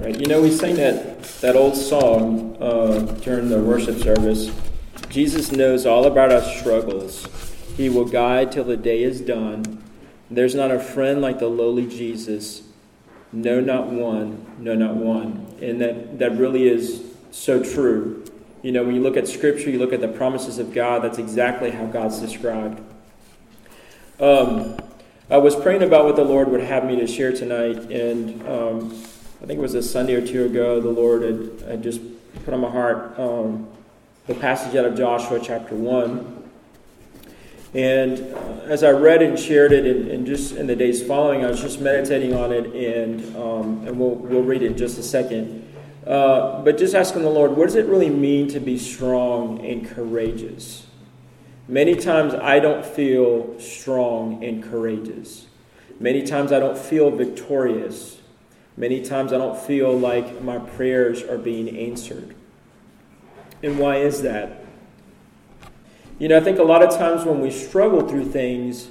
Right? You know, we sang that, that old song uh, during the worship service. Jesus knows all about our struggles. He will guide till the day is done. There's not a friend like the lowly Jesus. No, not one. No, not one. And that, that really is so true. You know, when you look at Scripture, you look at the promises of God, that's exactly how God's described. Um, I was praying about what the Lord would have me to share tonight, and um, I think it was a Sunday or two ago, the Lord had, had just put on my heart um, the passage out of Joshua chapter 1. And uh, as I read and shared it, and, and, just in the days following, I was just meditating on it, and, um, and we'll, we'll read it in just a second. Uh, but just asking the Lord, what does it really mean to be strong and courageous? Many times I don't feel strong and courageous. Many times I don't feel victorious. Many times I don't feel like my prayers are being answered. And why is that? You know, I think a lot of times when we struggle through things,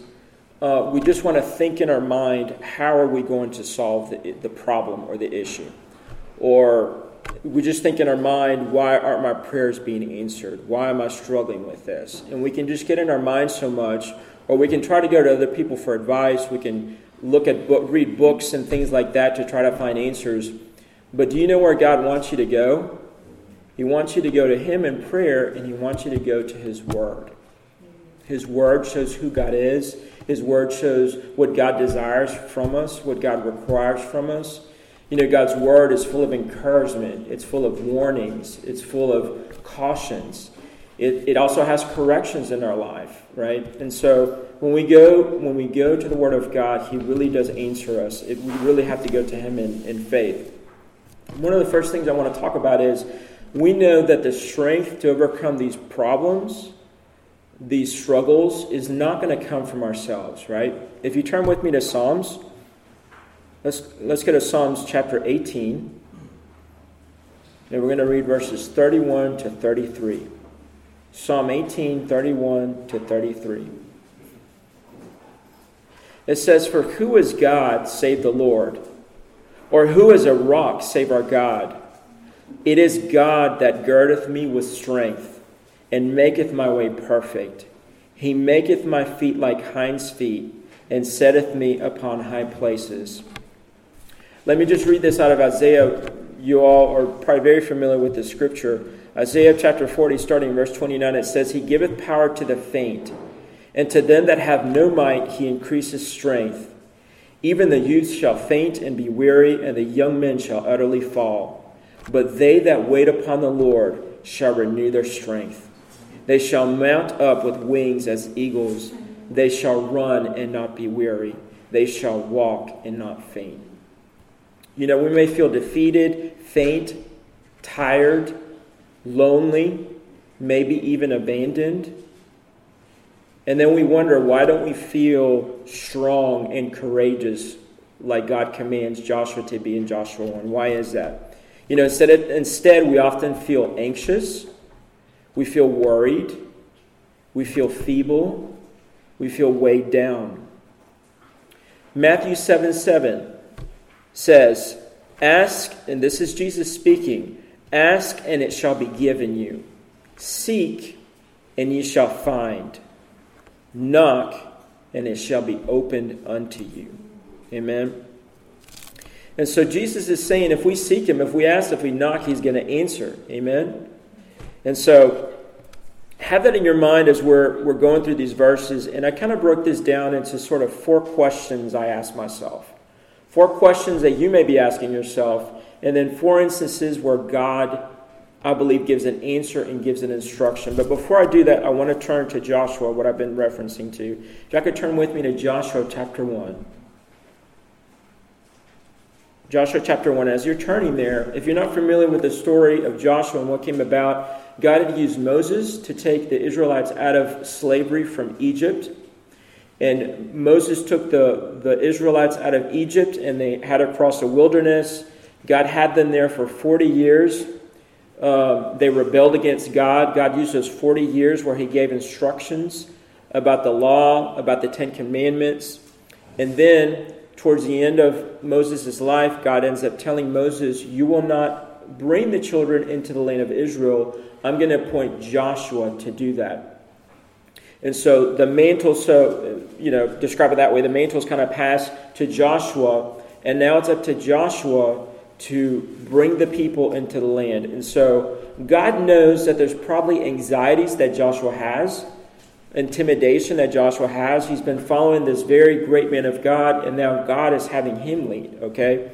uh, we just want to think in our mind, how are we going to solve the, the problem or the issue? Or we just think in our mind, why aren't my prayers being answered? Why am I struggling with this? And we can just get in our mind so much, or we can try to go to other people for advice. We can look at book, read books and things like that to try to find answers. But do you know where God wants you to go? He wants you to go to Him in prayer, and He wants you to go to His Word. His Word shows who God is. His Word shows what God desires from us, what God requires from us. You know, God's Word is full of encouragement, it's full of warnings, it's full of cautions. It, it also has corrections in our life, right? And so when we go when we go to the Word of God, He really does answer us. It, we really have to go to Him in, in faith. One of the first things I want to talk about is we know that the strength to overcome these problems, these struggles, is not going to come from ourselves, right? If you turn with me to Psalms, let's, let's go to Psalms chapter 18. And we're going to read verses 31 to 33. Psalm 18, 31 to 33. It says, For who is God save the Lord? Or who is a rock save our God? It is God that girdeth me with strength, and maketh my way perfect. He maketh my feet like hinds' feet, and setteth me upon high places. Let me just read this out of Isaiah. You all are probably very familiar with the scripture. Isaiah chapter 40, starting verse 29, it says, He giveth power to the faint, and to them that have no might he increases strength. Even the youths shall faint and be weary, and the young men shall utterly fall. But they that wait upon the Lord shall renew their strength. They shall mount up with wings as eagles. They shall run and not be weary. They shall walk and not faint. You know, we may feel defeated, faint, tired, lonely, maybe even abandoned. And then we wonder why don't we feel strong and courageous like God commands Joshua to be in Joshua 1? Why is that? You know, instead, of, instead we often feel anxious, we feel worried, we feel feeble, we feel weighed down. Matthew 7 7 says, Ask, and this is Jesus speaking, ask and it shall be given you. Seek and ye shall find. Knock and it shall be opened unto you. Amen. And so Jesus is saying if we seek him, if we ask, if we knock, he's going to answer. Amen? And so have that in your mind as we're, we're going through these verses. And I kind of broke this down into sort of four questions I ask myself. Four questions that you may be asking yourself. And then four instances where God, I believe, gives an answer and gives an instruction. But before I do that, I want to turn to Joshua, what I've been referencing to. If you could turn with me to Joshua chapter 1. Joshua chapter 1. As you're turning there, if you're not familiar with the story of Joshua and what came about, God had used Moses to take the Israelites out of slavery from Egypt. And Moses took the, the Israelites out of Egypt and they had to cross a wilderness. God had them there for 40 years. Uh, they rebelled against God. God used those 40 years where He gave instructions about the law, about the Ten Commandments. And then towards the end of Moses' life, God ends up telling Moses, You will not bring the children into the land of Israel. I'm going to appoint Joshua to do that. And so the mantle, so, you know, describe it that way. The mantle mantle's kind of passed to Joshua, and now it's up to Joshua to bring the people into the land. And so God knows that there's probably anxieties that Joshua has, intimidation that Joshua has. He's been following this very great man of God, and now God is having him lead, okay?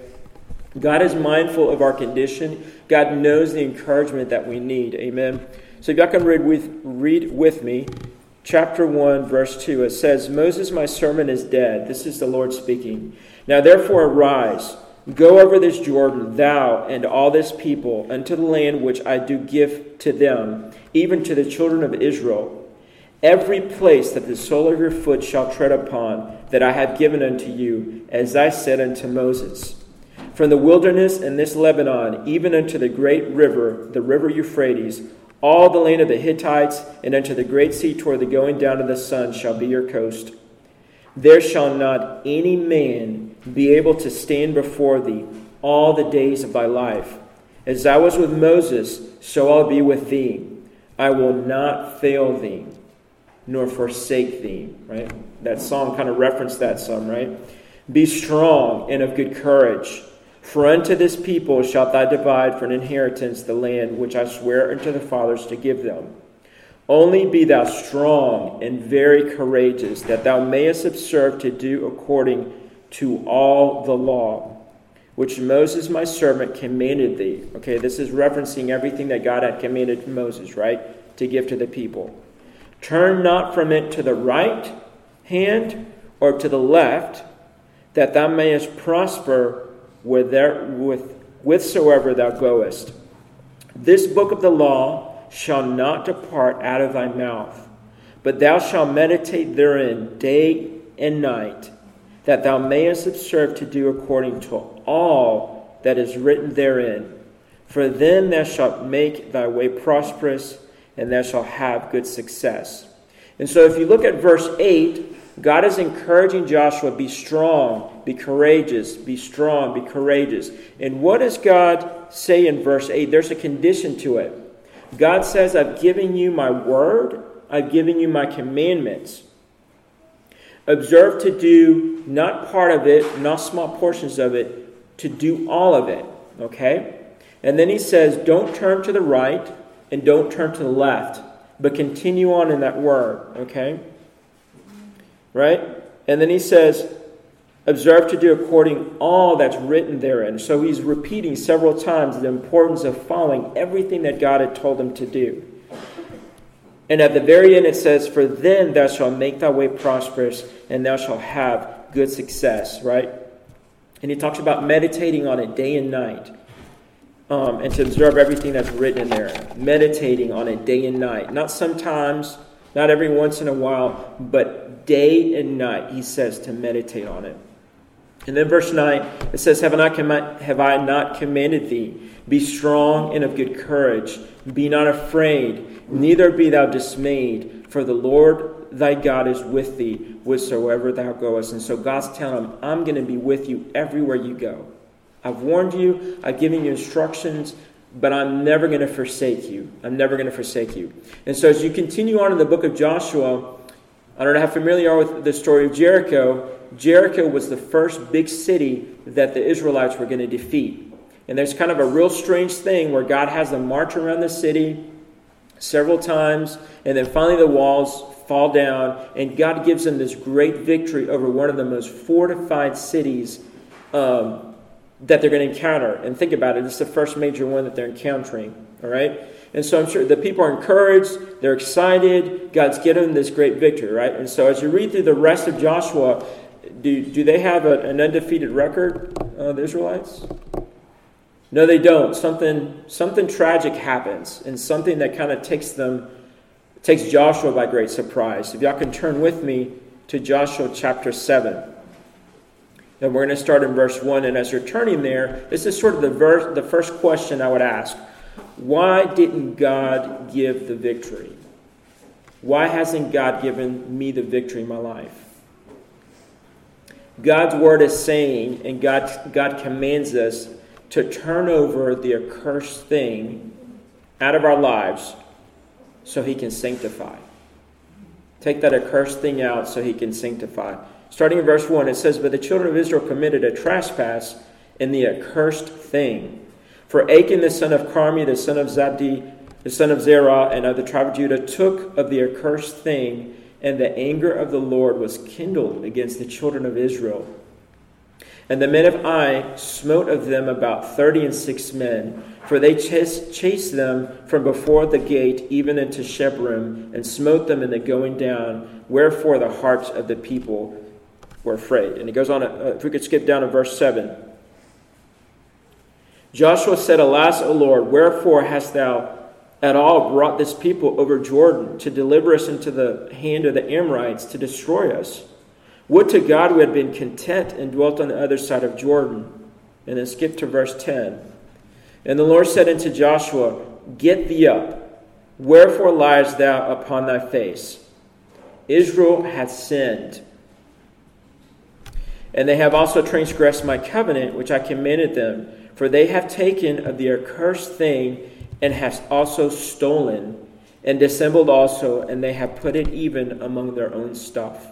God is mindful of our condition. God knows the encouragement that we need. Amen. So if y'all can read with, read with me, chapter 1, verse 2. It says, Moses, my servant, is dead. This is the Lord speaking. Now therefore arise Go over this Jordan, thou and all this people, unto the land which I do give to them, even to the children of Israel. Every place that the sole of your foot shall tread upon, that I have given unto you, as I said unto Moses. From the wilderness and this Lebanon, even unto the great river, the river Euphrates, all the land of the Hittites, and unto the great sea toward the going down of the sun shall be your coast. There shall not any man be able to stand before thee all the days of thy life. As I was with Moses, so I'll be with thee. I will not fail thee, nor forsake thee. Right? That song kind of referenced that some, right? Be strong and of good courage. For unto this people shalt thou divide for an inheritance the land which I swear unto the fathers to give them. Only be thou strong and very courageous, that thou mayest observe to do according to all the law, which Moses my servant commanded thee. Okay, this is referencing everything that God had commanded Moses, right? To give to the people. Turn not from it to the right hand or to the left, that thou mayest prosper with, whithersoever thou goest. This book of the law shall not depart out of thy mouth, but thou shalt meditate therein day and night, that thou mayest observe to do according to all that is written therein. For then thou shalt make thy way prosperous, and thou shalt have good success. And so, if you look at verse 8, God is encouraging Joshua be strong, be courageous, be strong, be courageous. And what does God say in verse 8? There's a condition to it. God says, I've given you my word, I've given you my commandments. Observe to do not part of it, not small portions of it, to do all of it. Okay? And then he says, don't turn to the right and don't turn to the left, but continue on in that word. Okay? Right? And then he says, Observe to do according all that's written therein. So he's repeating several times the importance of following everything that God had told him to do. And at the very end it says, For then thou shalt make thy way prosperous, and thou shalt have good success, right? And he talks about meditating on it day and night. Um, and to observe everything that's written in there. Meditating on it day and night. Not sometimes, not every once in a while, but day and night, he says to meditate on it. And then verse 9, it says, have I, not have I not commanded thee? Be strong and of good courage. Be not afraid, neither be thou dismayed, for the Lord thy God is with thee whithersoever thou goest. And so God's telling him, I'm going to be with you everywhere you go. I've warned you, I've given you instructions, but I'm never going to forsake you. I'm never going to forsake you. And so as you continue on in the book of Joshua, I don't know how familiar you are with the story of Jericho, Jericho was the first big city that the Israelites were going to defeat. And there's kind of a real strange thing where God has them march around the city several times, and then finally the walls fall down, and God gives them this great victory over one of the most fortified cities um, that they're going to encounter. And think about it, it's the first major one that they're encountering. All right? And so I'm sure the people are encouraged, they're excited, God's given them this great victory, right? And so as you read through the rest of Joshua, do, do they have a, an undefeated record, uh, the Israelites? No, they don't. Something, something tragic happens, and something that kind of takes them, takes Joshua by great surprise. If y'all can turn with me to Joshua chapter 7. And we're going to start in verse 1. And as you're turning there, this is sort of the, verse, the first question I would ask. Why didn't God give the victory? Why hasn't God given me the victory in my life? God's word is saying, and God, God commands us to turn over the accursed thing out of our lives so he can sanctify. Take that accursed thing out so he can sanctify. Starting in verse 1, it says, But the children of Israel committed a trespass in the accursed thing. For Achan the son of Carmi, the son of Zabdi, the son of Zerah, and of the tribe of Judah, took of the accursed thing, and the anger of the Lord was kindled against the children of Israel. And the men of Ai smote of them about thirty and six men, for they chased, chased them from before the gate even into Shebarim, and smote them in the going down, wherefore the hearts of the people were afraid. And he goes on, uh, if we could skip down to verse 7. Joshua said, Alas, O Lord, wherefore hast thou at all brought this people over Jordan to deliver us into the hand of the Amorites to destroy us? Would to God we had been content and dwelt on the other side of Jordan. And then skip to verse 10. And the Lord said unto Joshua, Get thee up. Wherefore liest thou upon thy face? Israel hath sinned. And they have also transgressed my covenant, which I commanded them. For they have taken of the accursed thing, and have also stolen, and dissembled also, and they have put it even among their own stuff.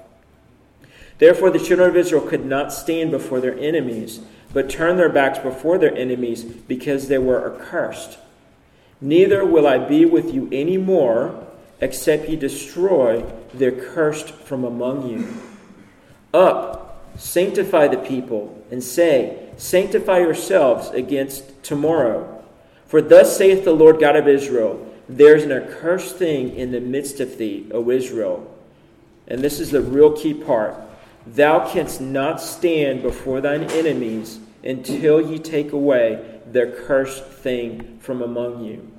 Therefore, the children of Israel could not stand before their enemies, but turned their backs before their enemies because they were accursed. Neither will I be with you any more, except ye destroy the accursed from among you. Up, sanctify the people, and say, Sanctify yourselves against tomorrow. For thus saith the Lord God of Israel, There is an accursed thing in the midst of thee, O Israel. And this is the real key part Thou canst not stand before thine enemies until ye take away their cursed thing from among you.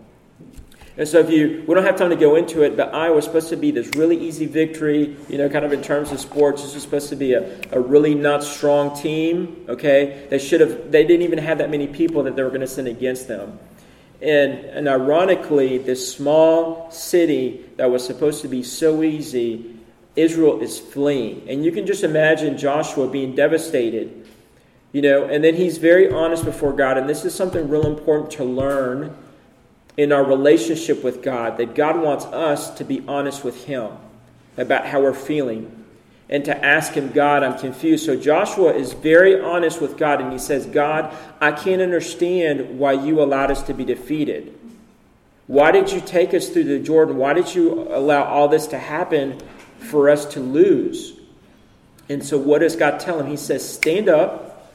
And so, if you, we don't have time to go into it, but Ai was supposed to be this really easy victory, you know, kind of in terms of sports. This was supposed to be a, a really not strong team, okay? They should have, they didn't even have that many people that they were going to send against them. And, and ironically, this small city that was supposed to be so easy Israel is fleeing. And you can just imagine Joshua being devastated. You know, and then he's very honest before God. And this is something real important to learn in our relationship with God that God wants us to be honest with Him about how we're feeling and to ask Him, God, I'm confused. So Joshua is very honest with God and he says, God, I can't understand why you allowed us to be defeated. Why did you take us through the Jordan? Why did you allow all this to happen for us to lose. And so, what does God tell him? He says, Stand up.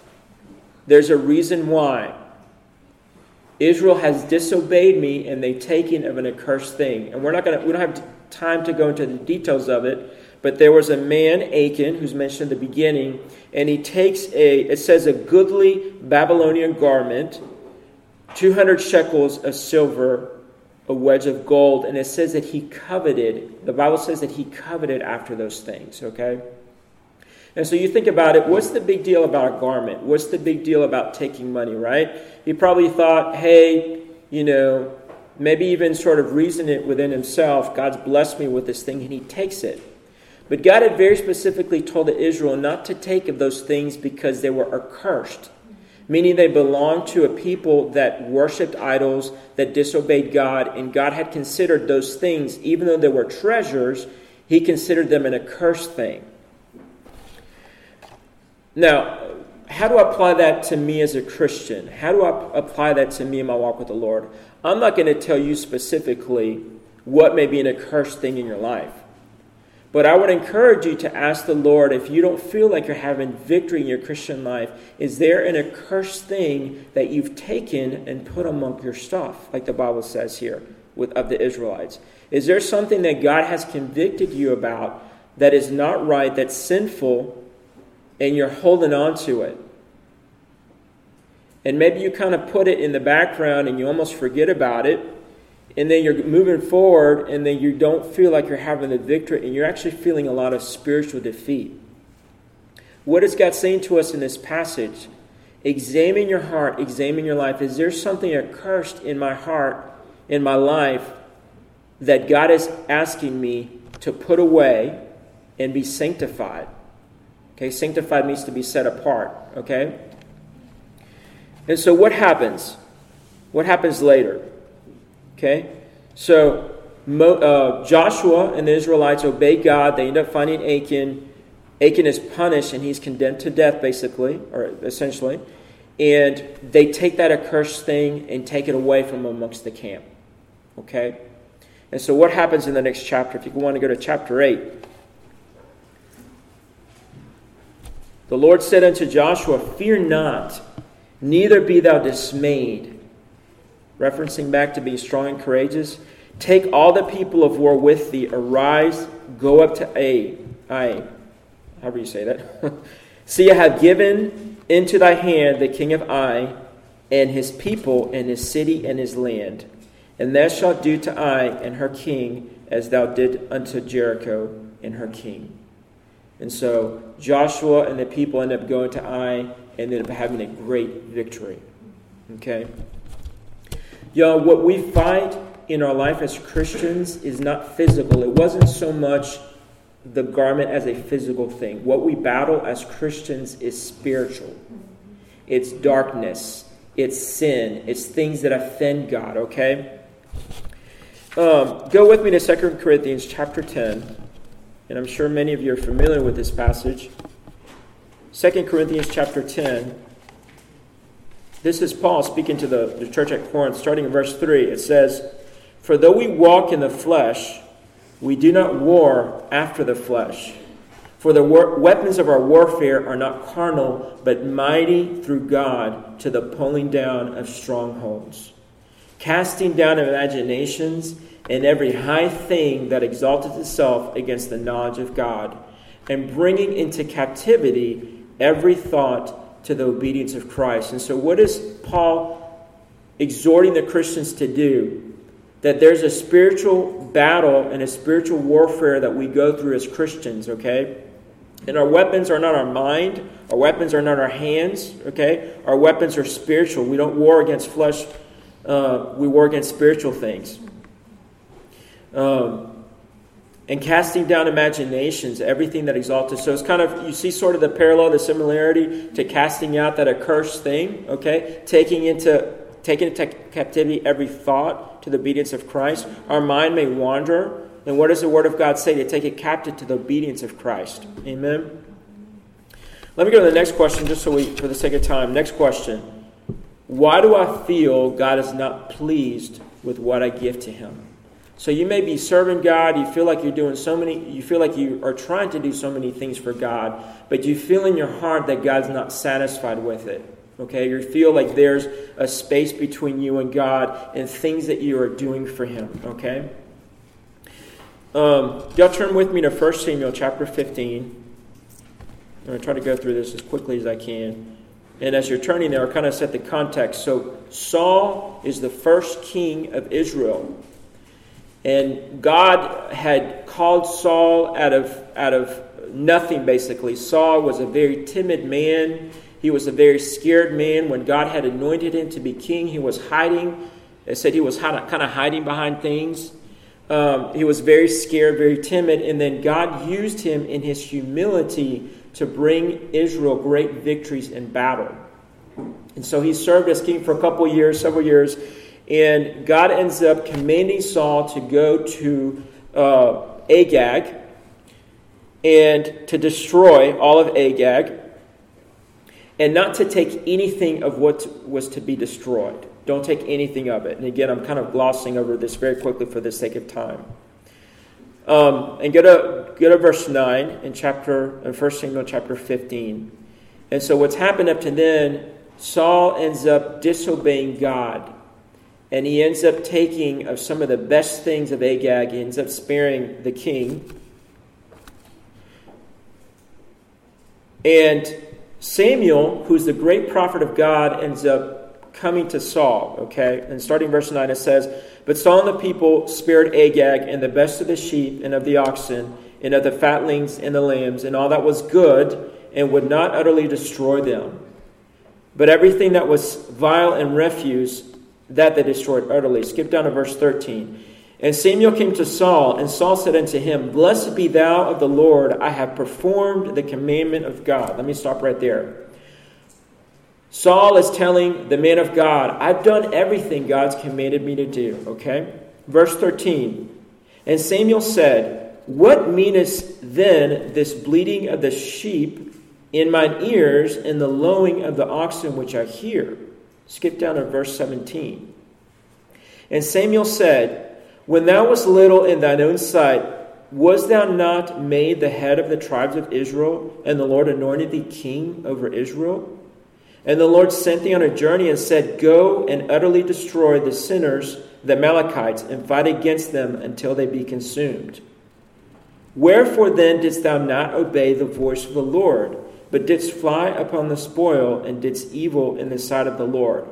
There's a reason why. Israel has disobeyed me and they've taken of an accursed thing. And we're not going to, we don't have time to go into the details of it, but there was a man, Achan, who's mentioned at the beginning, and he takes a, it says, a goodly Babylonian garment, 200 shekels of silver, a wedge of gold, and it says that he coveted, the Bible says that he coveted after those things, okay? And so you think about it, what's the big deal about a garment? What's the big deal about taking money, right? He probably thought, hey, you know, maybe even sort of reason it within himself, God's blessed me with this thing, and he takes it. But God had very specifically told Israel not to take of those things because they were accursed meaning they belonged to a people that worshiped idols, that disobeyed God, and God had considered those things, even though they were treasures, He considered them an accursed thing. Now, how do I apply that to me as a Christian? How do I apply that to me in my walk with the Lord? I'm not going to tell you specifically what may be an accursed thing in your life. But I would encourage you to ask the Lord if you don't feel like you're having victory in your Christian life, is there an accursed thing that you've taken and put among your stuff, like the Bible says here with, of the Israelites? Is there something that God has convicted you about that is not right, that's sinful, and you're holding on to it? And maybe you kind of put it in the background and you almost forget about it and then you're moving forward, and then you don't feel like you're having the victory, and you're actually feeling a lot of spiritual defeat. What is God saying to us in this passage? Examine your heart, examine your life. Is there something accursed in my heart, in my life, that God is asking me to put away and be sanctified? Okay, sanctified means to be set apart. Okay? And so what happens? What happens later? Okay? So uh, Joshua and the Israelites obey God. They end up finding Achan. Achan is punished and he's condemned to death, basically, or essentially. And they take that accursed thing and take it away from amongst the camp. Okay? And so, what happens in the next chapter? If you want to go to chapter 8. The Lord said unto Joshua, Fear not, neither be thou dismayed. Referencing back to being strong and courageous. Take all the people of war with thee. Arise, go up to A. I. However you say that. See, I have given into thy hand the king of Ai, and his people, and his city, and his land. And thou shalt do to Ai and her king as thou did unto Jericho and her king. And so Joshua and the people end up going to Ai and ended up having a great victory. Okay? Y'all, what we fight in our life as Christians is not physical. It wasn't so much the garment as a physical thing. What we battle as Christians is spiritual. It's darkness, it's sin, it's things that offend God, okay? Um, go with me to 2 Corinthians chapter 10, and I'm sure many of you are familiar with this passage. 2 Corinthians chapter 10. This is Paul speaking to the, the church at Corinth, starting in verse 3. It says, For though we walk in the flesh, we do not war after the flesh. For the war- weapons of our warfare are not carnal, but mighty through God to the pulling down of strongholds casting down imaginations and every high thing that exalted itself against the knowledge of God, and bringing into captivity every thought to the obedience of Christ. And so, what is Paul exhorting the Christians to do? That there's a spiritual battle and a spiritual warfare that we go through as Christians, okay? And our weapons are not our mind, our weapons are not our hands, okay? Our weapons are spiritual. We don't war against flesh uh, we war against spiritual things. Um, and casting down imaginations, everything that exalted. So it's kind of, you see sort of the parallel, the similarity to casting out that accursed thing, okay? Taking into, taking into captivity every thought to the obedience of Christ. Our mind may wander. And what does the Word of God say? To take it captive to the obedience of Christ. Amen? Let me go to the next question, just so we, for the sake of time. Next question. Why do I feel God is not pleased with what I give to Him? So you may be serving God, you feel like you're doing so many, you feel like you are trying to do so many things for God, but you feel in your heart that God's not satisfied with it. Okay? You feel like there's a space between you and God and things that you are doing for Him. Okay? Um, y'all turn with me to 1 Samuel chapter 15. I'm going to try to go through this as quickly as I can. And as you're turning there, I'll kind of set the context. So, Saul is the first king of Israel. And God had called Saul out of, out of nothing, basically. Saul was a very timid man. He was a very scared man. When God had anointed him to be king, he was hiding. They said he was kind of hiding behind things. Um, he was very scared, very timid. And then God used him in his humility to bring Israel great victories in battle. And so he served as king for a couple years, several years, and God ends up commanding Saul to go to uh, Agag and to destroy all of Agag and not to take anything of what was to be destroyed. Don't take anything of it. And again, I'm kind of glossing over this very quickly for the sake of time. Um, and go to, go to verse 9 in chapter in 1 Samuel chapter 15. And so what's happened up to then, Saul ends up disobeying God. And he ends up taking of some of the best things of Agag. He ends up sparing the king. And Samuel, who's the great prophet of God, ends up coming to Saul. Okay? And starting verse 9, it says, but Saul and the people spared Agag and the best of the sheep and of the oxen and of the fatlings and the lambs and all that was good and would not utterly destroy them. But everything that was vile and refuse, that they destroyed utterly. Skip down to verse 13. And Samuel came to Saul, and Saul said unto him, Blessed be thou of the Lord, I have performed the commandment of God. Let me stop right there. Saul is telling the man of God, I've done everything God's commanded me to do. Okay? Verse 13. And Samuel said, What meanest then this bleating of the sheep in mine ears and the lowing of the oxen which I hear? Skip down to verse 17. And Samuel said, when thou wast little in thine own sight, was thou not made the head of the tribes of Israel, and the Lord anointed thee king over Israel? And the Lord sent thee on a journey and said, Go and utterly destroy the sinners, the Amalekites, and fight against them until they be consumed. Wherefore then didst thou not obey the voice of the Lord, but didst fly upon the spoil, and didst evil in the sight of the Lord?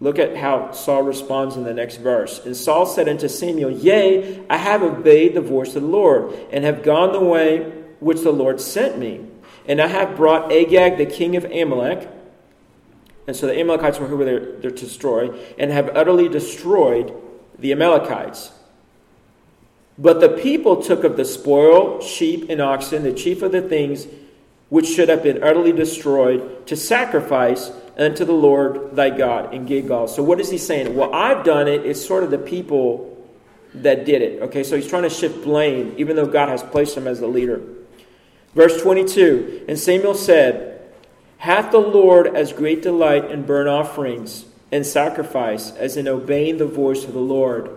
Look at how Saul responds in the next verse. And Saul said unto Samuel, Yea, I have obeyed the voice of the Lord, and have gone the way which the Lord sent me. And I have brought Agag, the king of Amalek, and so the Amalekites were who were there, to destroy, and have utterly destroyed the Amalekites. But the people took of the spoil, sheep and oxen, the chief of the things which should have been utterly destroyed, to sacrifice unto the Lord thy God in Gilgal. So what is he saying? Well, I've done it. It's sort of the people that did it. Okay, so he's trying to shift blame, even though God has placed him as the leader. Verse 22 And Samuel said, Hath the Lord as great delight in burnt offerings and sacrifice as in obeying the voice of the Lord?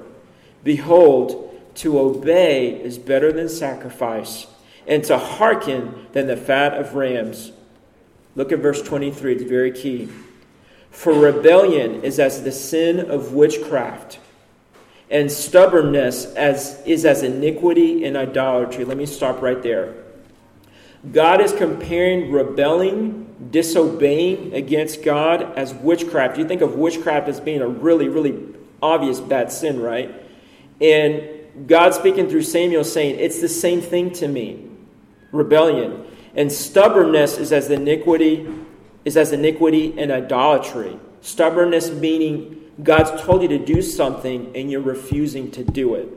Behold, to obey is better than sacrifice, and to hearken than the fat of rams. Look at verse 23, it's very key. For rebellion is as the sin of witchcraft, and stubbornness as, is as iniquity and idolatry. Let me stop right there. God is comparing rebelling, disobeying against God as witchcraft. You think of witchcraft as being a really, really obvious bad sin, right? And God speaking through Samuel saying, It's the same thing to me rebellion. And stubbornness is as iniquity is as iniquity and idolatry. Stubbornness meaning God's told you to do something and you're refusing to do it.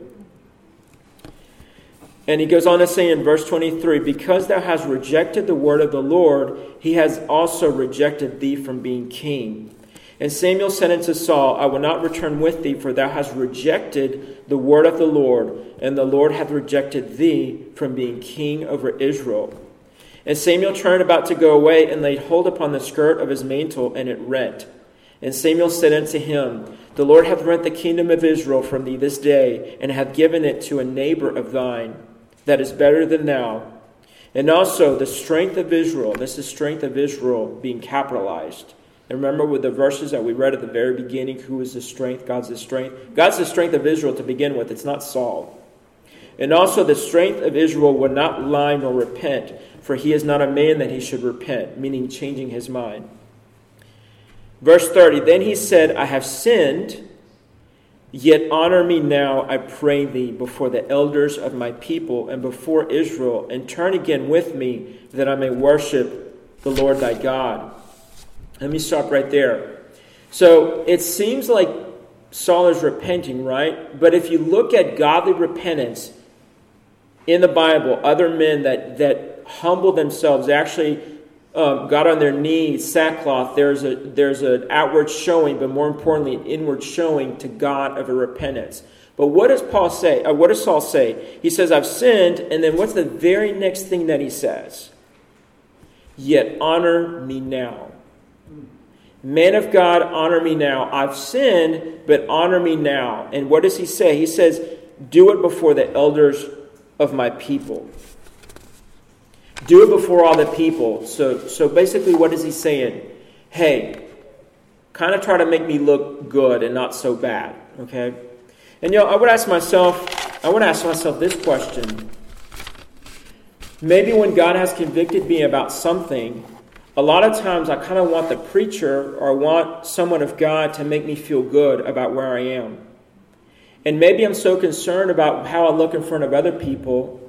And he goes on to say in verse 23 Because thou hast rejected the word of the Lord, he has also rejected thee from being king. And Samuel said unto Saul, I will not return with thee, for thou hast rejected the word of the Lord, and the Lord hath rejected thee from being king over Israel. And Samuel turned about to go away and laid hold upon the skirt of his mantle, and it rent. And Samuel said unto him, The Lord hath rent the kingdom of Israel from thee this day, and hath given it to a neighbor of thine, that is better than thou. And also the strength of Israel, this is strength of Israel being capitalized. And remember with the verses that we read at the very beginning, who is the strength? God's the strength. God's the strength of Israel to begin with. It's not Saul. And also the strength of Israel would not lie nor repent, for he is not a man that he should repent, meaning changing his mind. Verse 30 Then he said, I have sinned, yet honor me now, I pray thee, before the elders of my people and before Israel, and turn again with me, that I may worship the Lord thy God. Let me stop right there. So it seems like Saul is repenting, right? But if you look at godly repentance in the Bible, other men that, that humble themselves, actually um, got on their knees, sackcloth, there's, a, there's an outward showing, but more importantly, an inward showing to God of a repentance. But what does Paul say? Uh, what does Saul say? He says, I've sinned, and then what's the very next thing that he says? Yet honor me now. Man of God, honor me now. I've sinned, but honor me now. And what does he say? He says, Do it before the elders of my people. Do it before all the people. So, so basically, what is he saying? Hey, kind of try to make me look good and not so bad. Okay? And you know, I would ask myself, I would ask myself this question. Maybe when God has convicted me about something, a lot of times I kind of want the preacher or want someone of God to make me feel good about where I am. And maybe I'm so concerned about how I look in front of other people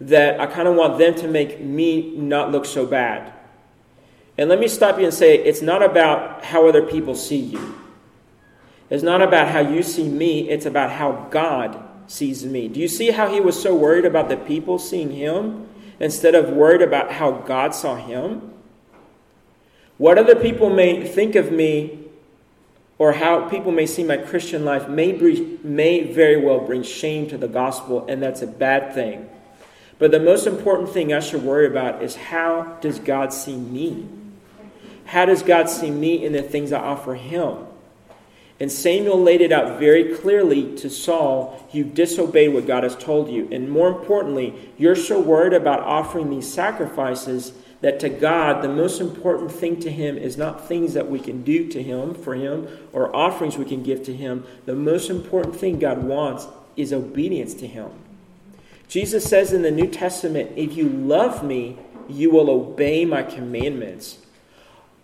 that I kind of want them to make me not look so bad. And let me stop you and say it's not about how other people see you. It's not about how you see me, it's about how God sees me. Do you see how he was so worried about the people seeing him instead of worried about how God saw him? What other people may think of me or how people may see my Christian life may, may very well bring shame to the gospel, and that's a bad thing. But the most important thing I should worry about is how does God see me? How does God see me in the things I offer Him? And Samuel laid it out very clearly to Saul you disobeyed what God has told you. And more importantly, you're so worried about offering these sacrifices that to God, the most important thing to Him is not things that we can do to Him, for Him, or offerings we can give to Him. The most important thing God wants is obedience to Him. Jesus says in the New Testament, If you love me, you will obey my commandments.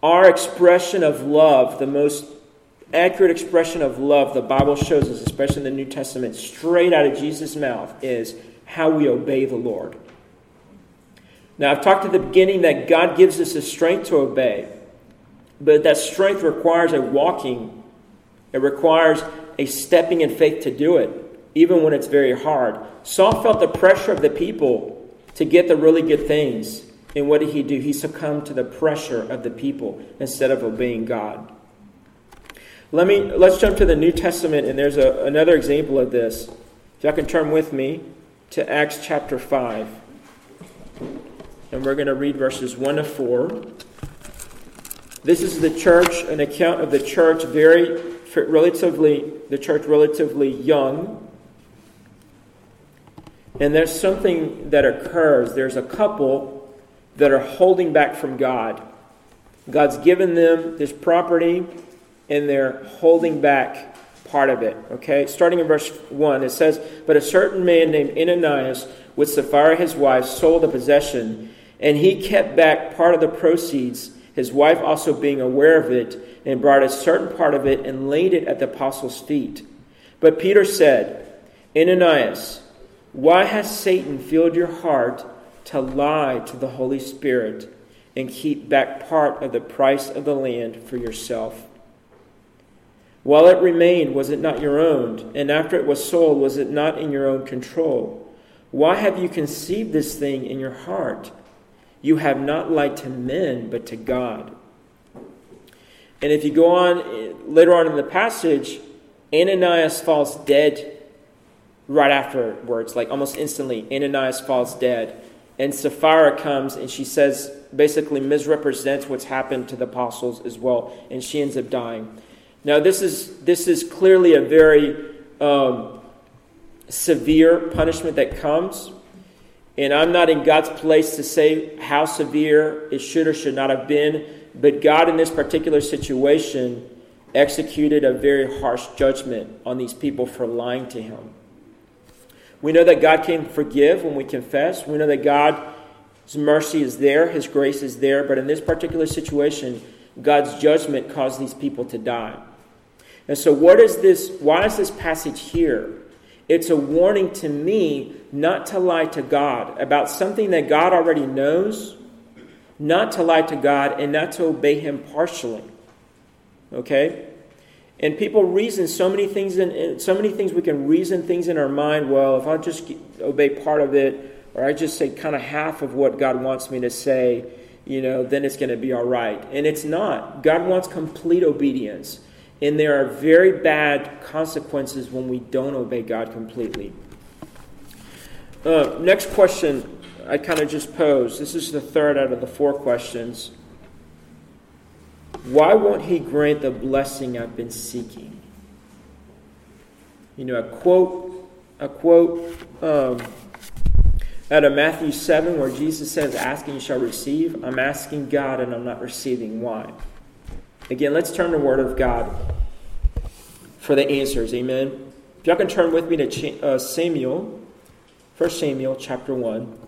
Our expression of love, the most accurate expression of love the Bible shows us, especially in the New Testament, straight out of Jesus' mouth, is how we obey the Lord. Now, I've talked at the beginning that God gives us the strength to obey, but that strength requires a walking, it requires a stepping in faith to do it, even when it's very hard. Saul felt the pressure of the people to get the really good things. And what did he do? He succumbed to the pressure of the people instead of obeying God. Let me let's jump to the New Testament, and there's a, another example of this. If y'all can turn with me to Acts chapter 5 and we're going to read verses 1 to 4. This is the church, an account of the church, very relatively, the church relatively young. And there's something that occurs. There's a couple that are holding back from God. God's given them this property, and they're holding back part of it. Okay? Starting in verse 1, it says, But a certain man named Ananias, with Sapphira his wife, sold a possession and he kept back part of the proceeds, his wife also being aware of it, and brought a certain part of it and laid it at the apostles' feet. But Peter said, Ananias, why has Satan filled your heart to lie to the Holy Spirit and keep back part of the price of the land for yourself? While it remained, was it not your own? And after it was sold, was it not in your own control? Why have you conceived this thing in your heart? You have not lied to men, but to God. And if you go on later on in the passage, Ananias falls dead right afterwards, like almost instantly. Ananias falls dead. And Sapphira comes and she says, basically misrepresents what's happened to the apostles as well, and she ends up dying. Now, this is, this is clearly a very um, severe punishment that comes and I'm not in God's place to say how severe it should or should not have been, but God, in this particular situation, executed a very harsh judgment on these people for lying to Him. We know that God can forgive when we confess. We know that God's mercy is there, His grace is there, but in this particular situation, God's judgment caused these people to die. And so, what is this? Why is this passage here? It's a warning to me not to lie to God about something that God already knows, not to lie to God, and not to obey Him partially. Okay? And people reason so many things in so many things we can reason things in our mind. Well, if I just obey part of it, or I just say kind of half of what God wants me to say, you know, then it's going to be all right. And it's not. God wants complete obedience. And there are very bad consequences when we don't obey God completely. Uh, next question I kind of just posed. This is the third out of the four questions. Why won't He grant the blessing I've been seeking? You know, a quote, a quote um, out of Matthew 7 where Jesus says, Asking you shall receive. I'm asking God and I'm not receiving. Why? Again, let's turn to the Word of God for the answers. Amen. If y'all can turn with me to uh, Samuel, 1 Samuel chapter 1.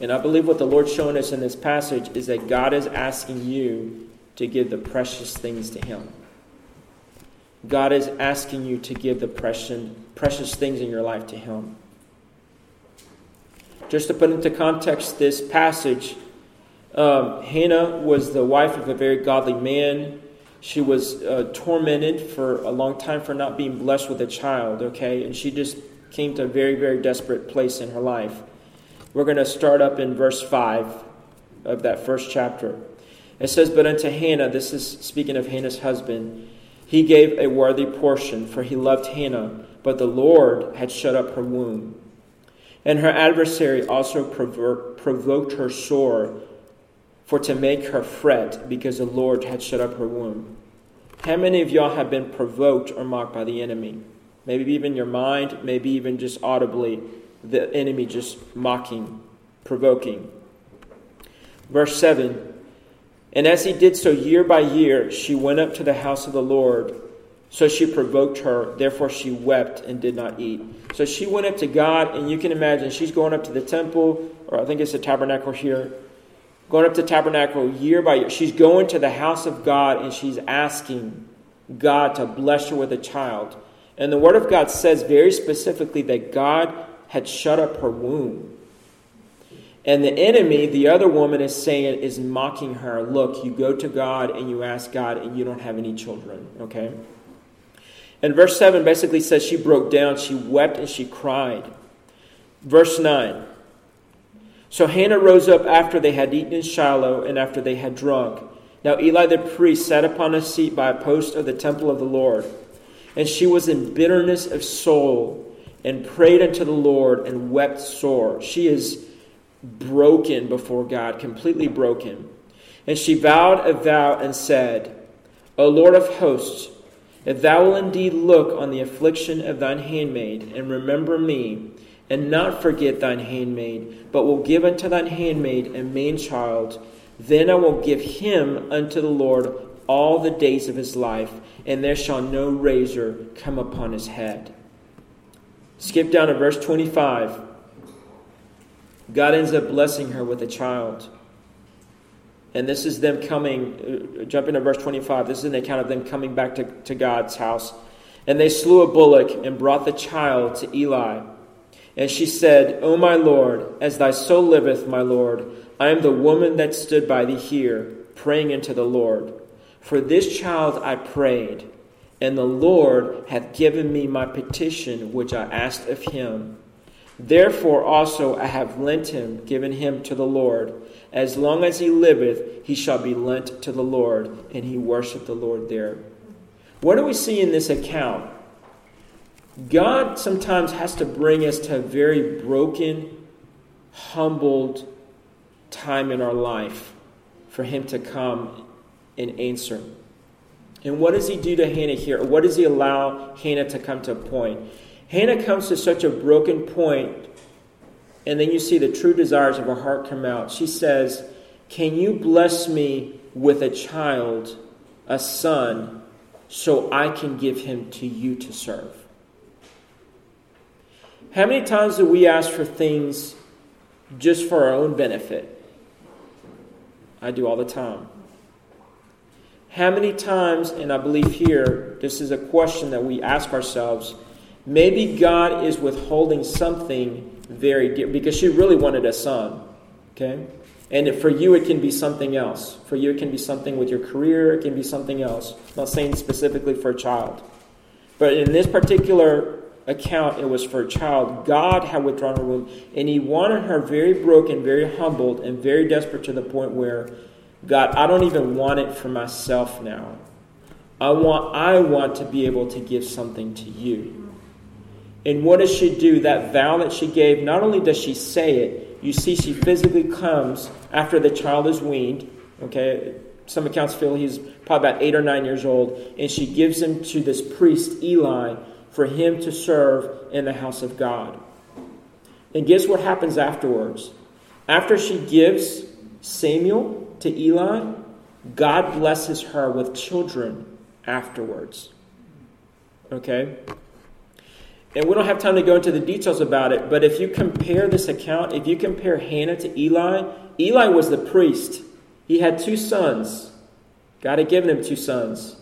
And I believe what the Lord's showing us in this passage is that God is asking you to give the precious things to Him. God is asking you to give the precious, precious things in your life to Him. Just to put into context this passage, Um, Hannah was the wife of a very godly man. She was uh, tormented for a long time for not being blessed with a child, okay? And she just came to a very, very desperate place in her life. We're going to start up in verse 5 of that first chapter. It says, But unto Hannah, this is speaking of Hannah's husband, he gave a worthy portion, for he loved Hannah, but the Lord had shut up her womb. And her adversary also provoked her sore, for to make her fret, because the Lord had shut up her womb. How many of y'all have been provoked or mocked by the enemy? Maybe even your mind, maybe even just audibly, the enemy just mocking, provoking. Verse 7 And as he did so year by year, she went up to the house of the Lord. So she provoked her, therefore she wept and did not eat. So she went up to God, and you can imagine she's going up to the temple, or I think it's the tabernacle here, going up to tabernacle year by year. She's going to the house of God, and she's asking God to bless her with a child. And the Word of God says very specifically that God had shut up her womb. And the enemy, the other woman, is saying, is mocking her. Look, you go to God and you ask God, and you don't have any children. Okay? And verse 7 basically says she broke down, she wept, and she cried. Verse 9 So Hannah rose up after they had eaten in Shiloh and after they had drunk. Now Eli the priest sat upon a seat by a post of the temple of the Lord. And she was in bitterness of soul and prayed unto the Lord and wept sore. She is broken before God, completely broken. And she vowed a vow and said, O Lord of hosts, if thou wilt indeed look on the affliction of thine handmaid, and remember me, and not forget thine handmaid, but will give unto thine handmaid a man child, then I will give him unto the Lord all the days of his life, and there shall no razor come upon his head. Skip down to verse 25. God ends up blessing her with a child. And this is them coming, uh, jump into verse 25. This is an account of them coming back to, to God's house. And they slew a bullock and brought the child to Eli. And she said, O my Lord, as thy soul liveth, my Lord, I am the woman that stood by thee here, praying unto the Lord. For this child I prayed, and the Lord hath given me my petition which I asked of him. Therefore also I have lent him, given him to the Lord. As long as he liveth, he shall be lent to the Lord. And he worshiped the Lord there. What do we see in this account? God sometimes has to bring us to a very broken, humbled time in our life for him to come and answer. And what does he do to Hannah here? What does he allow Hannah to come to a point? Hannah comes to such a broken point, and then you see the true desires of her heart come out. She says, Can you bless me with a child, a son, so I can give him to you to serve? How many times do we ask for things just for our own benefit? I do all the time. How many times, and I believe here, this is a question that we ask ourselves Maybe God is withholding something very dear because she really wanted a son. Okay? And for you, it can be something else. For you, it can be something with your career, it can be something else. I'm not saying specifically for a child. But in this particular account, it was for a child. God had withdrawn her womb, and He wanted her very broken, very humbled, and very desperate to the point where, God, I don't even want it for myself now. I want, I want to be able to give something to you. And what does she do? That vow that she gave, not only does she say it, you see she physically comes after the child is weaned. Okay, some accounts feel he's probably about eight or nine years old, and she gives him to this priest, Eli, for him to serve in the house of God. And guess what happens afterwards? After she gives Samuel to Eli, God blesses her with children afterwards. Okay? And we don't have time to go into the details about it, but if you compare this account, if you compare Hannah to Eli, Eli was the priest. He had two sons. God had given him two sons.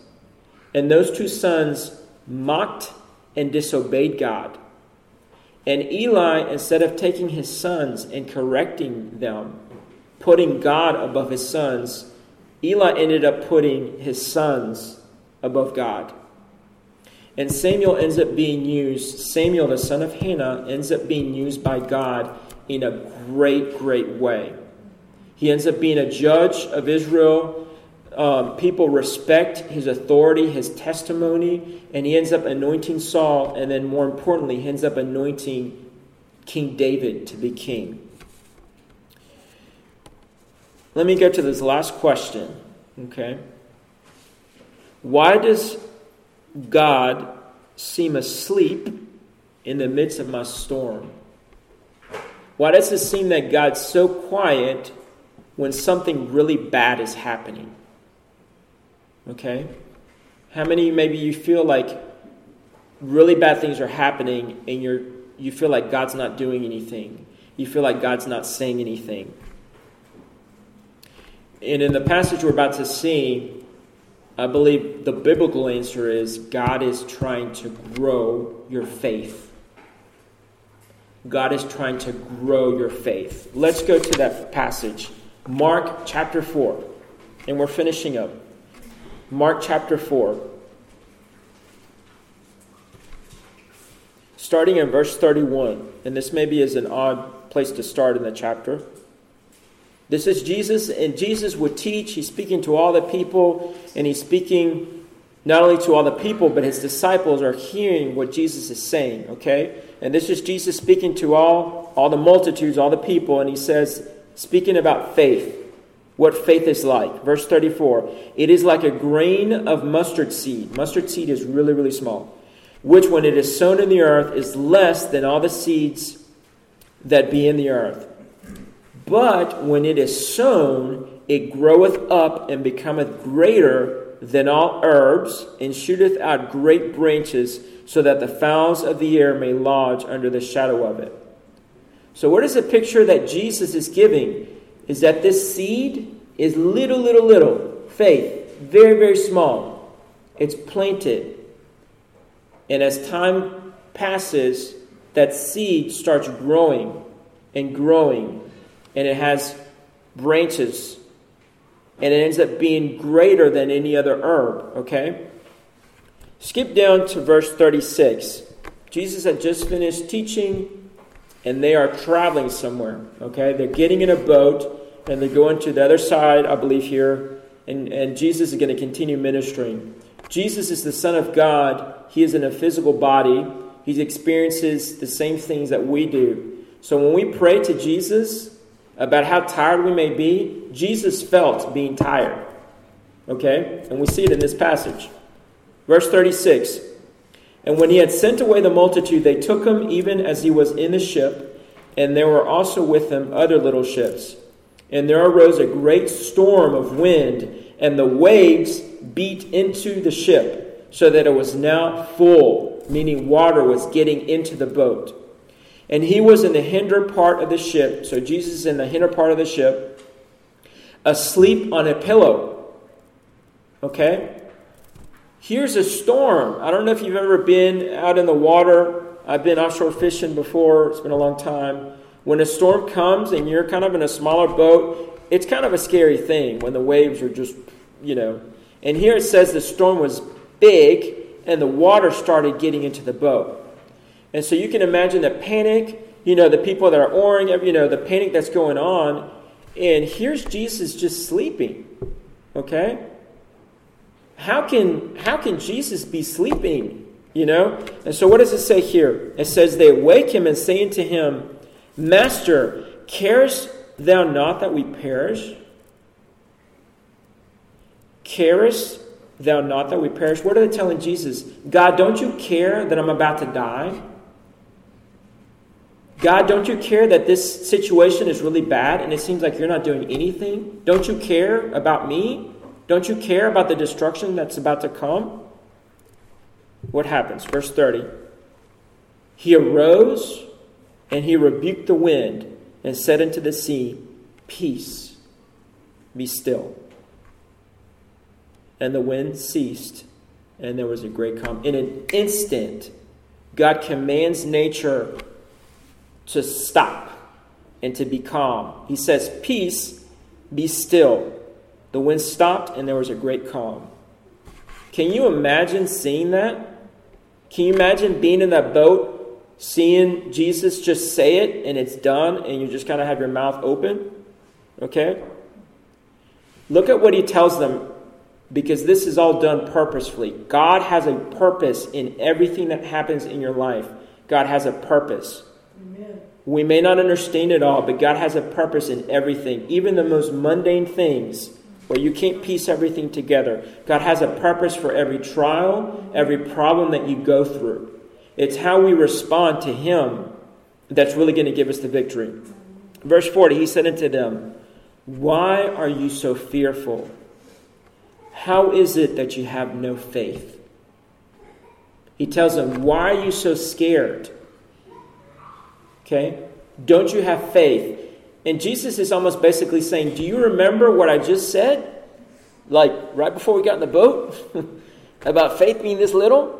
And those two sons mocked and disobeyed God. And Eli, instead of taking his sons and correcting them, putting God above his sons, Eli ended up putting his sons above God. And Samuel ends up being used, Samuel, the son of Hannah, ends up being used by God in a great, great way. He ends up being a judge of Israel. Um, people respect his authority, his testimony, and he ends up anointing Saul, and then more importantly, he ends up anointing King David to be king. Let me go to this last question. Okay. Why does God seem asleep in the midst of my storm? Why does it seem that God's so quiet when something really bad is happening? Okay? How many maybe you feel like really bad things are happening and you're you feel like God's not doing anything. You feel like God's not saying anything. And in the passage we're about to see, I believe the biblical answer is God is trying to grow your faith. God is trying to grow your faith. Let's go to that passage. Mark chapter 4. And we're finishing up. Mark chapter 4. Starting in verse 31. And this maybe is an odd place to start in the chapter. This is Jesus, and Jesus would teach. He's speaking to all the people, and he's speaking not only to all the people, but his disciples are hearing what Jesus is saying, okay? And this is Jesus speaking to all, all the multitudes, all the people, and he says, speaking about faith, what faith is like. Verse 34 It is like a grain of mustard seed. Mustard seed is really, really small, which when it is sown in the earth is less than all the seeds that be in the earth. But when it is sown, it groweth up and becometh greater than all herbs, and shooteth out great branches, so that the fowls of the air may lodge under the shadow of it. So, what is the picture that Jesus is giving? Is that this seed is little, little, little faith, very, very small. It's planted. And as time passes, that seed starts growing and growing and it has branches and it ends up being greater than any other herb, okay? Skip down to verse 36. Jesus had just finished teaching and they are traveling somewhere, okay? They're getting in a boat and they're going to the other side, I believe, here, and, and Jesus is going to continue ministering. Jesus is the Son of God. He is in a physical body. He experiences the same things that we do. So when we pray to Jesus, about how tired we may be, Jesus felt being tired. Okay? And we see it in this passage. Verse 36 And when he had sent away the multitude, they took him even as he was in the ship, and there were also with him other little ships. And there arose a great storm of wind, and the waves beat into the ship, so that it was now full, meaning water was getting into the boat. And he was in the hinder part of the ship. So Jesus is in the hinder part of the ship, asleep on a pillow. Okay? Here's a storm. I don't know if you've ever been out in the water. I've been offshore fishing before, it's been a long time. When a storm comes and you're kind of in a smaller boat, it's kind of a scary thing when the waves are just, you know. And here it says the storm was big and the water started getting into the boat. And so you can imagine the panic, you know, the people that are oaring, you know, the panic that's going on. And here's Jesus just sleeping. Okay? How can how can Jesus be sleeping? You know? And so what does it say here? It says they awake him and saying to him, Master, carest thou not that we perish? Carest thou not that we perish? What are they telling Jesus? God, don't you care that I'm about to die? God, don't you care that this situation is really bad and it seems like you're not doing anything? Don't you care about me? Don't you care about the destruction that's about to come? What happens? Verse 30. He arose and he rebuked the wind and said unto the sea, Peace, be still. And the wind ceased, and there was a great calm. In an instant, God commands nature to stop and to be calm. He says, Peace, Be still. The wind stopped, and there was a great calm. Can you imagine seeing that? Can you imagine being in that boat, seeing Jesus just say it, and it's done, and you just kind of have your mouth open? Okay? Look at what he tells them because this is all done purposefully. God has a purpose in everything that happens in your life. God has a purpose. We may not understand it all, but God has a purpose in everything, even the most mundane things where you can't piece everything together. God has a purpose for every trial, every problem that you go through. It's how we respond to Him that's really going to give us the victory. Verse 40, He said unto them, Why are you so fearful? How is it that you have no faith? He tells them, Why are you so scared? Okay? Don't you have faith? And Jesus is almost basically saying, Do you remember what I just said? Like right before we got in the boat? About faith being this little?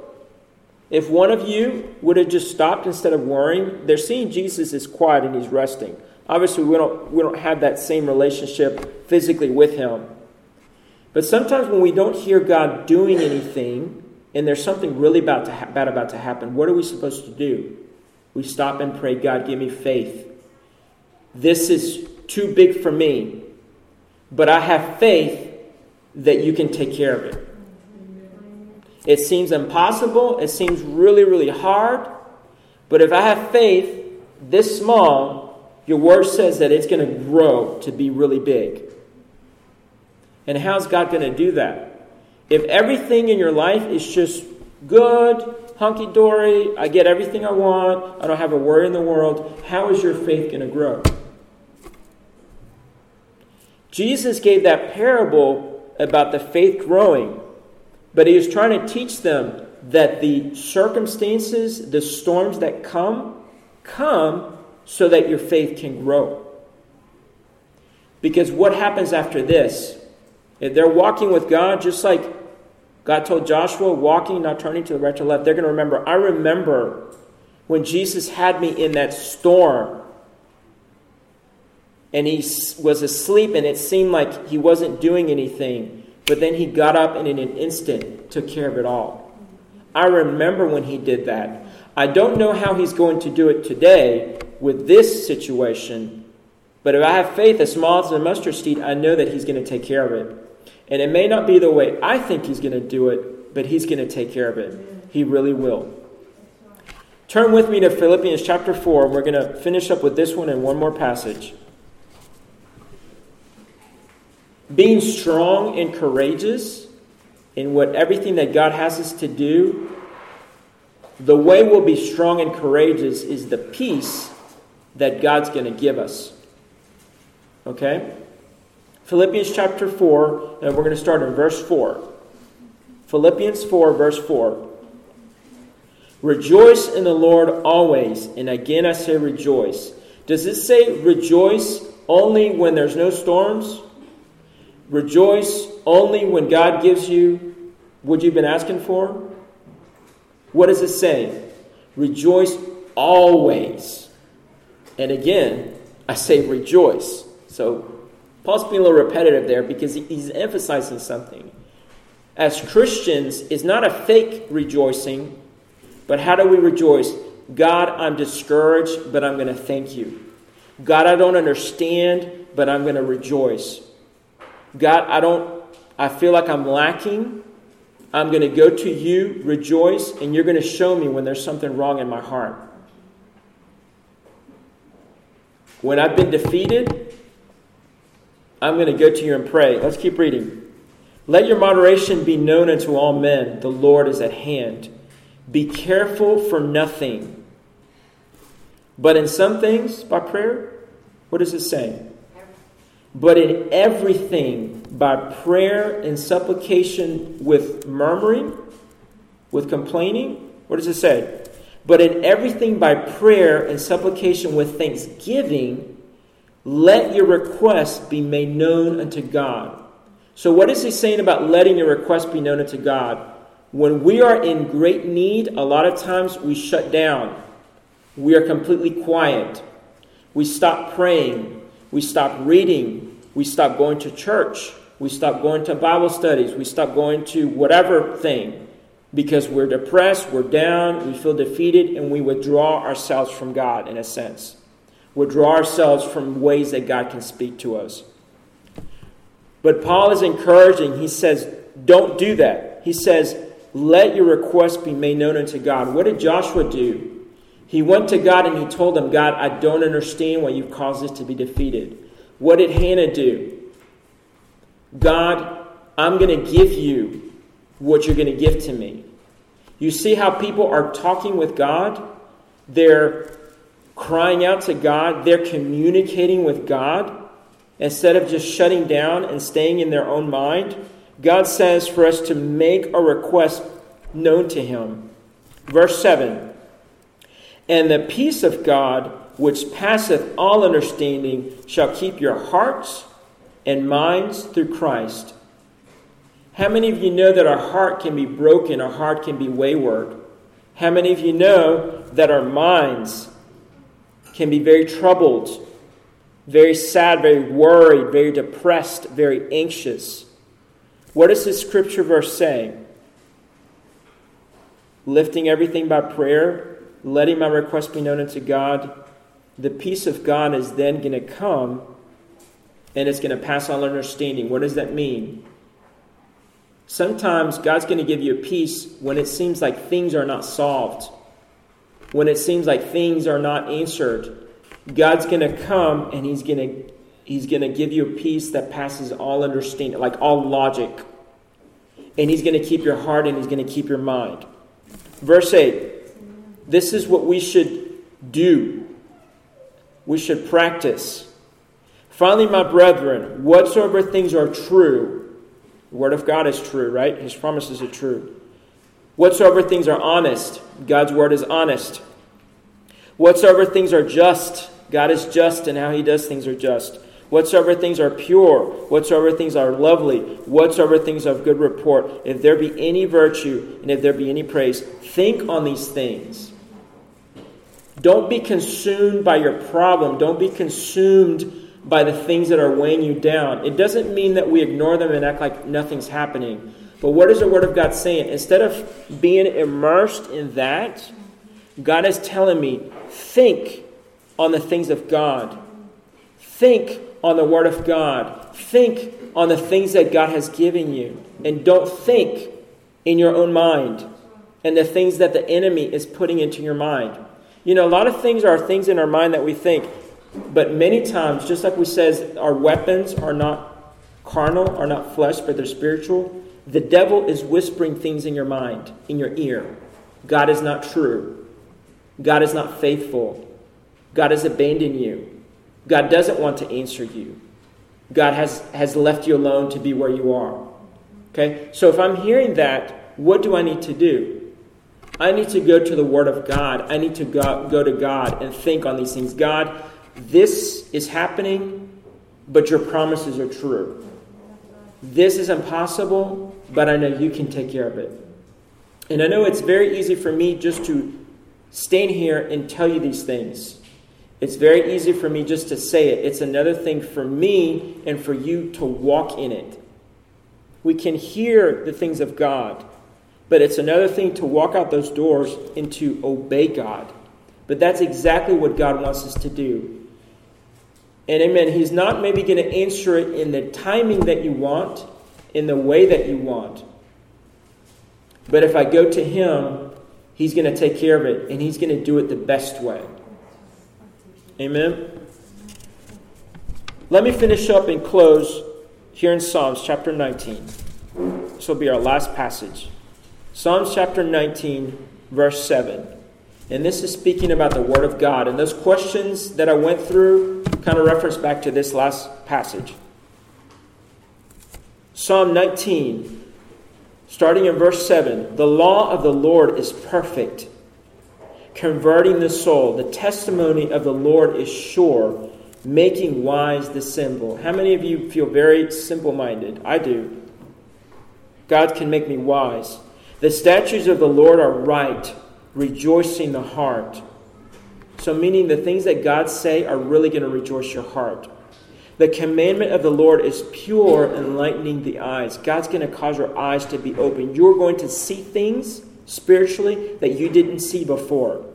If one of you would have just stopped instead of worrying, they're seeing Jesus is quiet and he's resting. Obviously, we don't, we don't have that same relationship physically with him. But sometimes when we don't hear God doing anything and there's something really about to ha- bad about to happen, what are we supposed to do? We stop and pray, God, give me faith. This is too big for me, but I have faith that you can take care of it. It seems impossible, it seems really, really hard, but if I have faith this small, your word says that it's going to grow to be really big. And how's God going to do that? If everything in your life is just good, hunky dory, I get everything I want, I don't have a worry in the world, how is your faith going to grow? Jesus gave that parable about the faith growing, but he was trying to teach them that the circumstances, the storms that come, come so that your faith can grow. Because what happens after this? If they're walking with God, just like God told Joshua, walking, not turning to the right or left, they're going to remember. I remember when Jesus had me in that storm and he was asleep and it seemed like he wasn't doing anything, but then he got up and in an instant took care of it all. I remember when he did that. I don't know how he's going to do it today with this situation, but if I have faith as small as a mustard seed, I know that he's going to take care of it. And it may not be the way I think he's going to do it, but he's going to take care of it. He really will. Turn with me to Philippians chapter 4. and We're going to finish up with this one and one more passage. Being strong and courageous in what everything that God has us to do, the way we'll be strong and courageous is the peace that God's going to give us. Okay? Philippians chapter 4, and we're going to start in verse 4. Philippians 4, verse 4. Rejoice in the Lord always, and again I say rejoice. Does it say rejoice only when there's no storms? Rejoice only when God gives you what you've been asking for? What does it say? Rejoice always. And again, I say rejoice. So Paul's being a little repetitive there because he's emphasizing something. As Christians, it's not a fake rejoicing, but how do we rejoice? God, I'm discouraged, but I'm going to thank you. God, I don't understand, but I'm going to rejoice. God, I don't I feel like I'm lacking. I'm going to go to you, rejoice, and you're going to show me when there's something wrong in my heart. When I've been defeated, I'm going to go to you and pray. Let's keep reading. Let your moderation be known unto all men. The Lord is at hand. Be careful for nothing. But in some things, by prayer, what does it say? But in everything, by prayer and supplication with murmuring, with complaining, what does it say? But in everything by prayer and supplication with thanksgiving, let your requests be made known unto God. So, what is he saying about letting your requests be known unto God? When we are in great need, a lot of times we shut down. We are completely quiet. We stop praying. We stop reading. We stop going to church. We stop going to Bible studies. We stop going to whatever thing because we're depressed, we're down, we feel defeated, and we withdraw ourselves from God in a sense. Withdraw ourselves from ways that God can speak to us. But Paul is encouraging. He says, don't do that. He says, let your request be made known unto God. What did Joshua do? He went to God and he told him, God, I don't understand why you've caused this to be defeated. What did Hannah do? God, I'm going to give you what you're going to give to me. You see how people are talking with God? They're crying out to God, they're communicating with God instead of just shutting down and staying in their own mind. God says for us to make a request known to Him. Verse 7 And the peace of God, which passeth all understanding, shall keep your hearts and minds through Christ. How many of you know that our heart can be broken, our heart can be wayward? How many of you know that our minds can be very troubled, very sad, very worried, very depressed, very anxious? What does this scripture verse say? Lifting everything by prayer, letting my request be known unto God. The peace of God is then going to come and it's going to pass all understanding. What does that mean? Sometimes God's going to give you a peace when it seems like things are not solved, when it seems like things are not answered. God's going to come and He's going to He's going to give you a peace that passes all understanding, like all logic. And He's going to keep your heart and He's going to keep your mind. Verse 8 This is what we should do. We should practice. Finally, my brethren, whatsoever things are true, the Word of God is true, right? His promises are true. Whatsoever things are honest, God's Word is honest. Whatsoever things are just, God is just, and how He does things are just. Whatsoever things are pure, whatsoever things are lovely, whatsoever things of good report, if there be any virtue and if there be any praise, think on these things. Don't be consumed by your problem. Don't be consumed by the things that are weighing you down. It doesn't mean that we ignore them and act like nothing's happening. But what is the Word of God saying? Instead of being immersed in that, God is telling me, think on the things of God. Think on the Word of God. Think on the things that God has given you. And don't think in your own mind and the things that the enemy is putting into your mind. You know, a lot of things are things in our mind that we think, but many times, just like we says, our weapons are not carnal, are not flesh, but they're spiritual. The devil is whispering things in your mind, in your ear. God is not true. God is not faithful. God has abandoned you. God doesn't want to answer you. God has, has left you alone to be where you are. Okay? So if I'm hearing that, what do I need to do? I need to go to the Word of God. I need to go, go to God and think on these things. God, this is happening, but your promises are true. This is impossible, but I know you can take care of it. And I know it's very easy for me just to stand here and tell you these things. It's very easy for me just to say it. It's another thing for me and for you to walk in it. We can hear the things of God, but it's another thing to walk out those doors and to obey God. But that's exactly what God wants us to do. And amen, He's not maybe going to answer it in the timing that you want, in the way that you want. But if I go to Him, He's going to take care of it, and He's going to do it the best way. Amen. Let me finish up and close here in Psalms chapter 19. This will be our last passage. Psalms chapter 19, verse 7. And this is speaking about the Word of God. And those questions that I went through kind of reference back to this last passage. Psalm 19, starting in verse 7 The law of the Lord is perfect converting the soul. The testimony of the Lord is sure, making wise the simple. How many of you feel very simple minded? I do. God can make me wise. The statutes of the Lord are right, rejoicing the heart. So, meaning the things that God say are really going to rejoice your heart. The commandment of the Lord is pure, enlightening the eyes. God's going to cause your eyes to be open. You're going to see things spiritually that you didn't see before.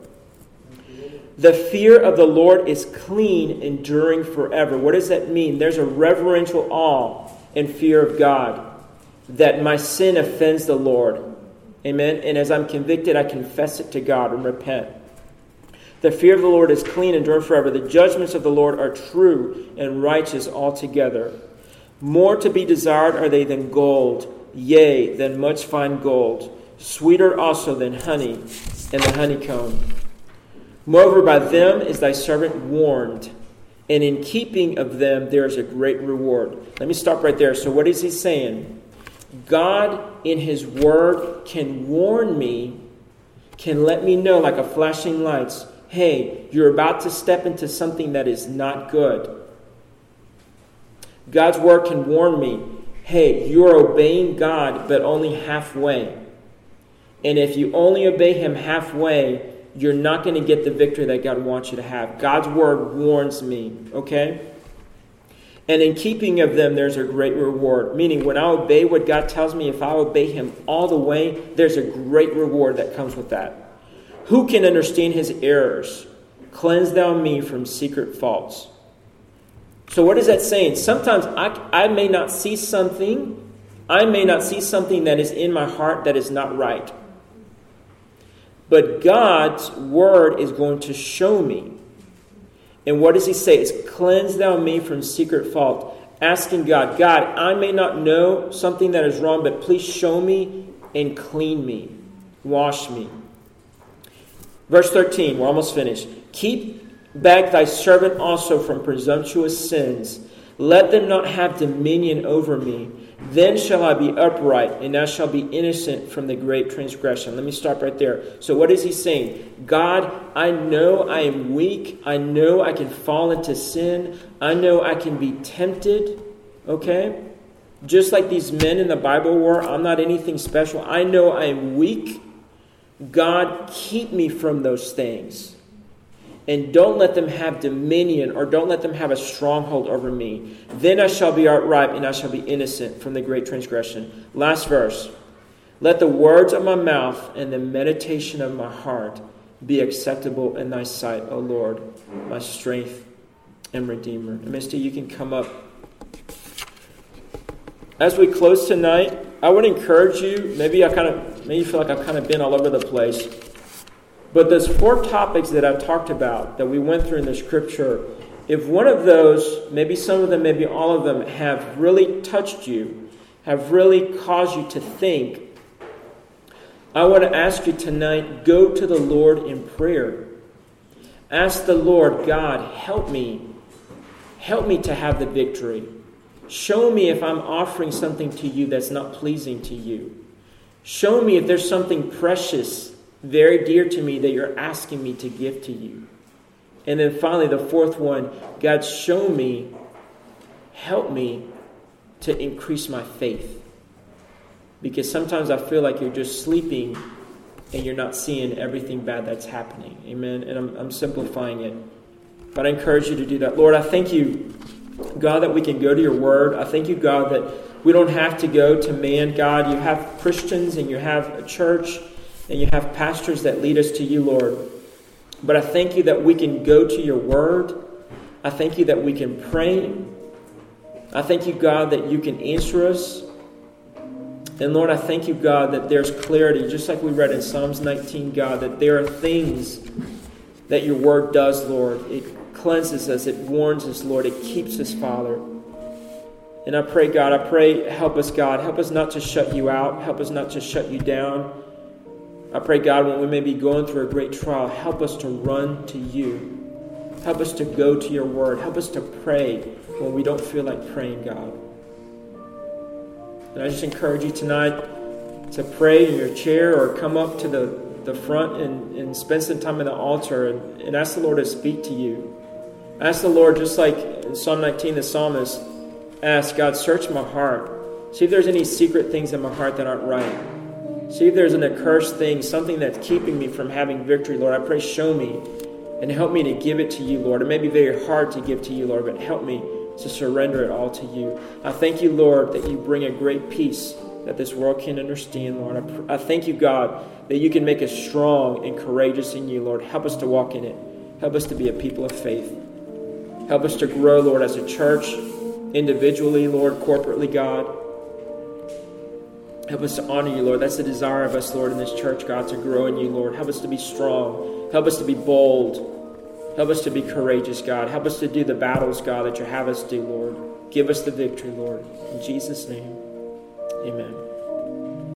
The fear of the Lord is clean, enduring forever. What does that mean? There's a reverential awe and fear of God that my sin offends the Lord. Amen. And as I'm convicted, I confess it to God and repent. The fear of the Lord is clean, enduring forever. The judgments of the Lord are true and righteous altogether. More to be desired are they than gold, yea, than much fine gold, sweeter also than honey and the honeycomb. Moreover, by them is thy servant warned, and in keeping of them there is a great reward. Let me stop right there. So, what is he saying? God, in his word, can warn me, can let me know, like a flashing lights, hey, you're about to step into something that is not good. God's word can warn me, hey, you're obeying God, but only halfway. And if you only obey Him halfway, you're not going to get the victory that God wants you to have. God's word warns me, okay? And in keeping of them, there's a great reward. Meaning, when I obey what God tells me, if I obey Him all the way, there's a great reward that comes with that. Who can understand His errors? Cleanse thou me from secret faults. So, what is that saying? Sometimes I, I may not see something, I may not see something that is in my heart that is not right. But God's word is going to show me. And what does he say? It's cleanse thou me from secret fault. Asking God, God, I may not know something that is wrong, but please show me and clean me. Wash me. Verse 13, we're almost finished. Keep back thy servant also from presumptuous sins. Let them not have dominion over me. Then shall I be upright, and I shall be innocent from the great transgression. Let me stop right there. So, what is he saying? God, I know I am weak. I know I can fall into sin. I know I can be tempted. Okay? Just like these men in the Bible were, I'm not anything special. I know I am weak. God, keep me from those things and don't let them have dominion or don't let them have a stronghold over me. Then I shall be outright and I shall be innocent from the great transgression. Last verse. Let the words of my mouth and the meditation of my heart be acceptable in thy sight, O Lord, my strength and redeemer. And you can come up. As we close tonight, I would encourage you, maybe I kind of maybe you feel like I've kind of been all over the place. But those four topics that I've talked about that we went through in the scripture, if one of those, maybe some of them, maybe all of them, have really touched you, have really caused you to think, I want to ask you tonight go to the Lord in prayer. Ask the Lord, God, help me. Help me to have the victory. Show me if I'm offering something to you that's not pleasing to you. Show me if there's something precious very dear to me that you're asking me to give to you. And then finally, the fourth one God, show me, help me to increase my faith. Because sometimes I feel like you're just sleeping and you're not seeing everything bad that's happening. Amen. And I'm, I'm simplifying it. But I encourage you to do that. Lord, I thank you, God, that we can go to your word. I thank you, God, that we don't have to go to man. God, you have Christians and you have a church and you have pastors that lead us to you, Lord. But I thank you that we can go to your word. I thank you that we can pray. I thank you, God, that you can answer us. And Lord, I thank you, God, that there's clarity, just like we read in Psalms 19, God, that there are things that your word does, Lord. It cleanses us, it warns us, Lord, it keeps us, Father. And I pray, God, I pray, help us, God. Help us not to shut you out, help us not to shut you down. I pray, God, when we may be going through a great trial, help us to run to you. Help us to go to your word. Help us to pray when we don't feel like praying, God. And I just encourage you tonight to pray in your chair or come up to the, the front and, and spend some time at the altar and, and ask the Lord to speak to you. Ask the Lord, just like in Psalm 19, the psalmist asked, God, search my heart. See if there's any secret things in my heart that aren't right. See if there's an accursed thing, something that's keeping me from having victory, Lord. I pray, show me and help me to give it to you, Lord. It may be very hard to give to you, Lord, but help me to surrender it all to you. I thank you, Lord, that you bring a great peace that this world can understand, Lord. I, pr- I thank you, God, that you can make us strong and courageous in you, Lord. Help us to walk in it. Help us to be a people of faith. Help us to grow, Lord, as a church, individually, Lord, corporately, God. Help us to honor you, Lord. That's the desire of us, Lord, in this church, God, to grow in you, Lord. Help us to be strong. Help us to be bold. Help us to be courageous, God. Help us to do the battles, God, that you have us do, Lord. Give us the victory, Lord. In Jesus' name, amen.